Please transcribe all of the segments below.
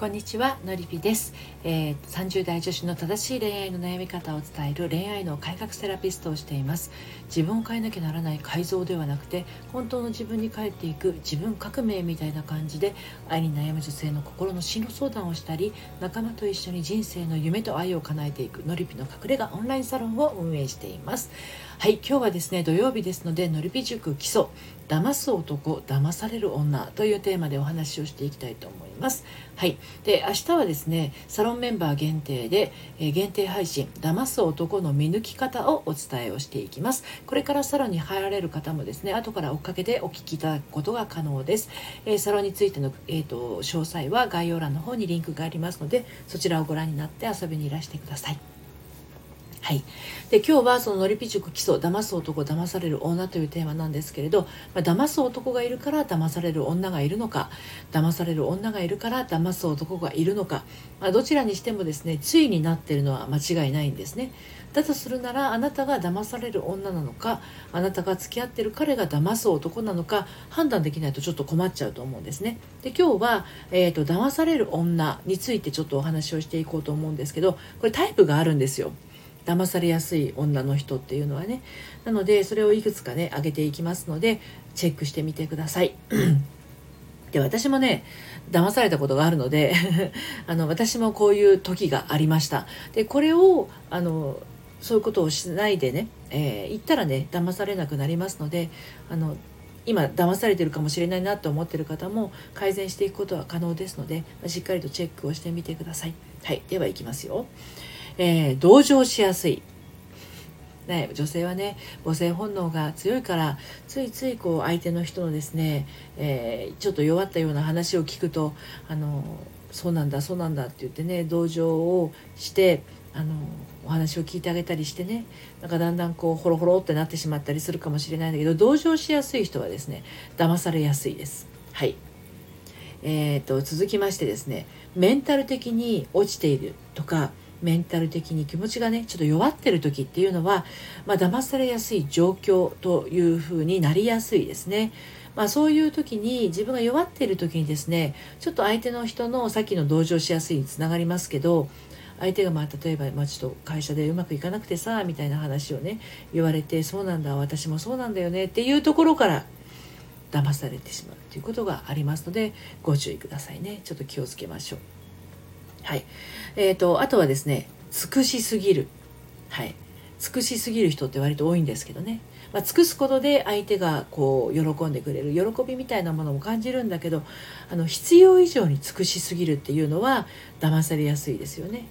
こんにちはのりぴです、えー、30代女子の正しい恋愛の悩み方を伝える恋愛の改革セラピストをしています。自分を変えなきゃならない改造ではなくて本当の自分に帰っていく自分革命みたいな感じで愛に悩む女性の心の進路相談をしたり仲間と一緒に人生の夢と愛を叶えていくのりぴの隠れ家オンラインサロンを運営しています。はい今日はですね土曜日ですのでのりぴ塾基礎騙す男騙される女というテーマでお話をしていきたいと思います。はい。で明日はですねサロンメンバー限定で、えー、限定配信騙す男の見抜き方をお伝えをしていきます。これからサロンに入られる方もですね後から追っかけてお聞きいただくことが可能です、えー、サロンについての、えーと詳細は概要欄の方にリンクがありますのでそちらをご覧になって遊びにいらしてください。はい、で今日はそののりぴ塾基礎騙す男騙される女というテーマなんですけれど、まあ、騙す男がいるから騙される女がいるのか騙される女がいるから騙す男がいるのか、まあ、どちらにしてもですね対になっているのは間違いないんですね。だとするならあなたが騙される女なのかあなたが付き合ってる彼が騙す男なのか判断できないとちょっと困っちゃうと思うんですね。で今日は、えー、と騙される女についてちょっとお話をしていこうと思うんですけどこれタイプがあるんですよ。騙されやすい女の人っていうのはね。なのでそれをいくつかね上げていきますのでチェックしてみてください。で私もね騙されたことがあるので あの私もこういう時がありました。でこれをあのそういうことをしないでね、えー、言ったらね騙されなくなりますのであの今騙されてるかもしれないなと思ってる方も改善していくことは可能ですのでしっかりとチェックをしてみてください。はいではいきますよ。えー、同情しやすい。ね、女性はね母性本能が強いからついついこう相手の人のですね、えー、ちょっと弱ったような話を聞くとあのそうなんだそうなんだって言ってね同情をしてあのお話を聞いてあげたりしてねなんかだんだんこうホロホロってなってしまったりするかもしれないんだけど同情しやすい人はですね騙されやすいです。はいえーと続きましてですねメンタル的に落ちているとかメンタル的に気持ちがねちょっと弱ってる時っていうのは、まあ騙されやすい状況というふうになりやすいですね。まあ、そういう時に自分が弱っている時にですねちょっと相手の人のさっきの同情しやすいにつながりますけど相手がまあ例えば、まあ、ちょっと会社でうまくいかなくてさみたいな話をね言われてそうなんだ私もそうなんだよねっていうところから騙されてしまうということがありますのでご注意くださいねちょっと気をつけましょう。はい。えーと、あとはですね尽くしすぎる。はい。尽くしすぎる人って割と多いんですけどね、まあ、尽くすことで相手がこう喜んでくれる。喜びみたいなものも感じるんだけどあの必要以上に尽くしすぎるっていうのは騙されやすいですよね。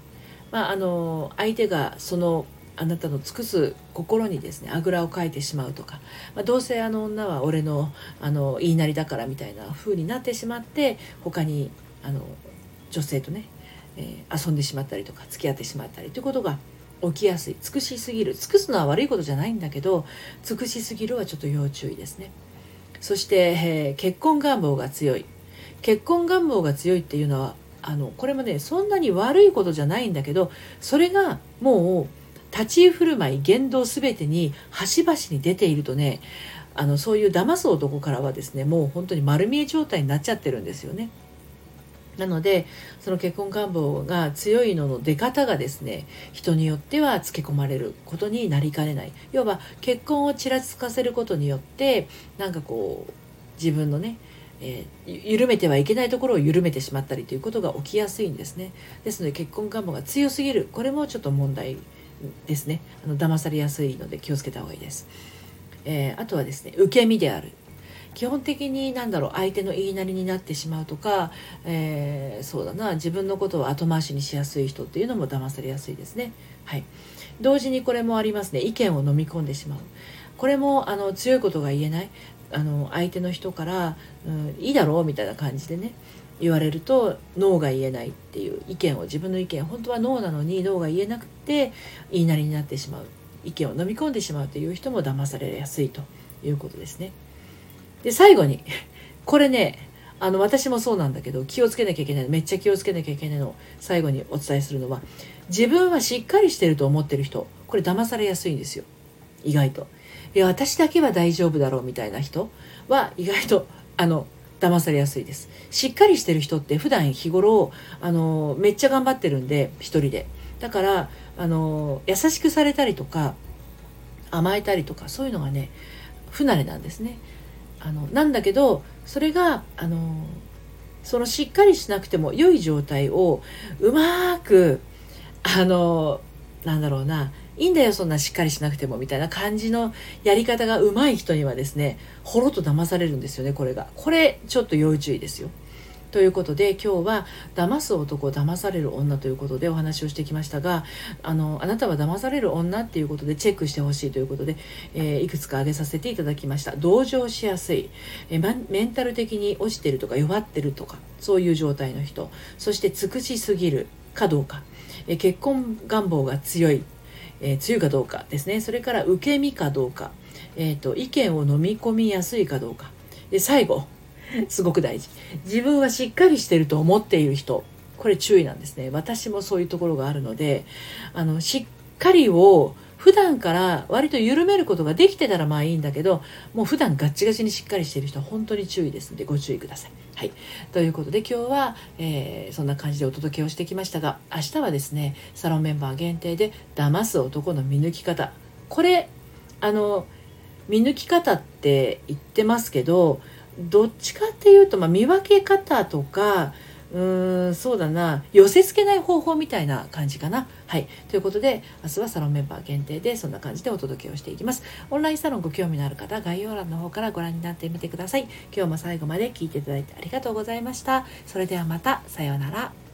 まあ、あの相手がそのあなたの尽くす心にですねあぐらをかいてしまうとか、まあ、どうせあの女は俺のあの言いなりだからみたいな風になってしまって他にあの女性とねえー、遊んでしまったりとか付き合ってしまったりということが起きやすい。尽くしすぎる。尽くすのは悪いことじゃないんだけど尽くしすぎるはちょっと要注意ですね。そして、えー、結婚願望が強い。結婚願望が強いっていうのはあのこれもねそんなに悪いことじゃないんだけどそれがもう立ち居振る舞い言動全てに端々に出ているとねあのそういう騙す男からはですねもう本当に丸見え状態になっちゃってるんですよね。なのでその結婚願望が強いのの出方がですね人によってはつけ込まれることになりかねない。要は結婚をちらつかせることによってなんかこう自分のねえー、緩めてはいけないところを緩めてしまったりということが起きやすいんですね。ですので結婚願望が強すぎる。これもちょっと問題ですね。あの騙されやすいので気をつけた方がいいです、えー、あとはですね受け身である。基本的に何だろう相手の言いなりになってしまうとか、えー、そうだな自分のことを後回しにしやすい人っていうのも騙されやすいですね。はい、同時にこれもありますね意見を飲み込んでしまう。これもあの強いことが言えないあの相手の人から、うん、いいだろうみたいな感じでね言われると脳が言えないっていう意見を自分の意見本当は脳なのに脳が言えなくて言いなりになってしまう意見を飲み込んでしまうという人も騙されやすいということですね。で最後にこれねあの私もそうなんだけど気をつけなきゃいけないめっちゃ気をつけなきゃいけないのを最後にお伝えするのは自分はしっかりしてると思ってる人これ騙されやすいんですよ。意外と。いや私だけは大丈夫だろうみたいな人は意外とあの騙されやすいです。しっかりしてる人って普段日頃あのめっちゃ頑張ってるんで一人で。だからあの優しくされたりとか甘えたりとかそういうのがね不慣れなんですね。あのなんだけどそれがあのそのしっかりしなくても良い状態をうまくあのなんだろうないいんだよそんなしっかりしなくてもみたいな感じのやり方がうまい人にはですねほろっと騙されるんですよねこれが。これちょっと要注意ですよ。ということで今日は騙す男騙される女ということでお話をしてきましたがあのあなたは騙される女っていうことでチェックしてほしいということで、えー、いくつか挙げさせていただきました。同情しやすい、えー、メンタル的に落ちてるとか弱ってるとかそういう状態の人。そして尽くしすぎる。かどうか、えー、結婚願望が強い。えー、強いかどうかですね。それから受け身かどうか、えーと、意見を飲み込みやすいかどうか。で最後。すごく大事。自分はしっかりしてると思っている人。これ注意なんですね。私もそういうところがあるのであのしっかりを普段から割と緩めることができてたらまあいいんだけどもう普段ガッチガチにしっかりしてる人は本当に注意ですのでご注意ください。はい、ということで今日は、えー、そんな感じでお届けをしてきましたが明日はですねサロンメンバー限定で騙す男の見抜き方。これあの見抜き方って言ってますけどどっちかっていうと、まあ、見分け方とかうーんそうだな寄せ付けない方法みたいな感じかな。はいということで明日はサロンメンバー限定でそんな感じでお届けをしていきます。オンラインサロンご興味のある方概要欄の方からご覧になってみてください。今日も最後まで聞いていただいてありがとうございました。それではまたさようなら。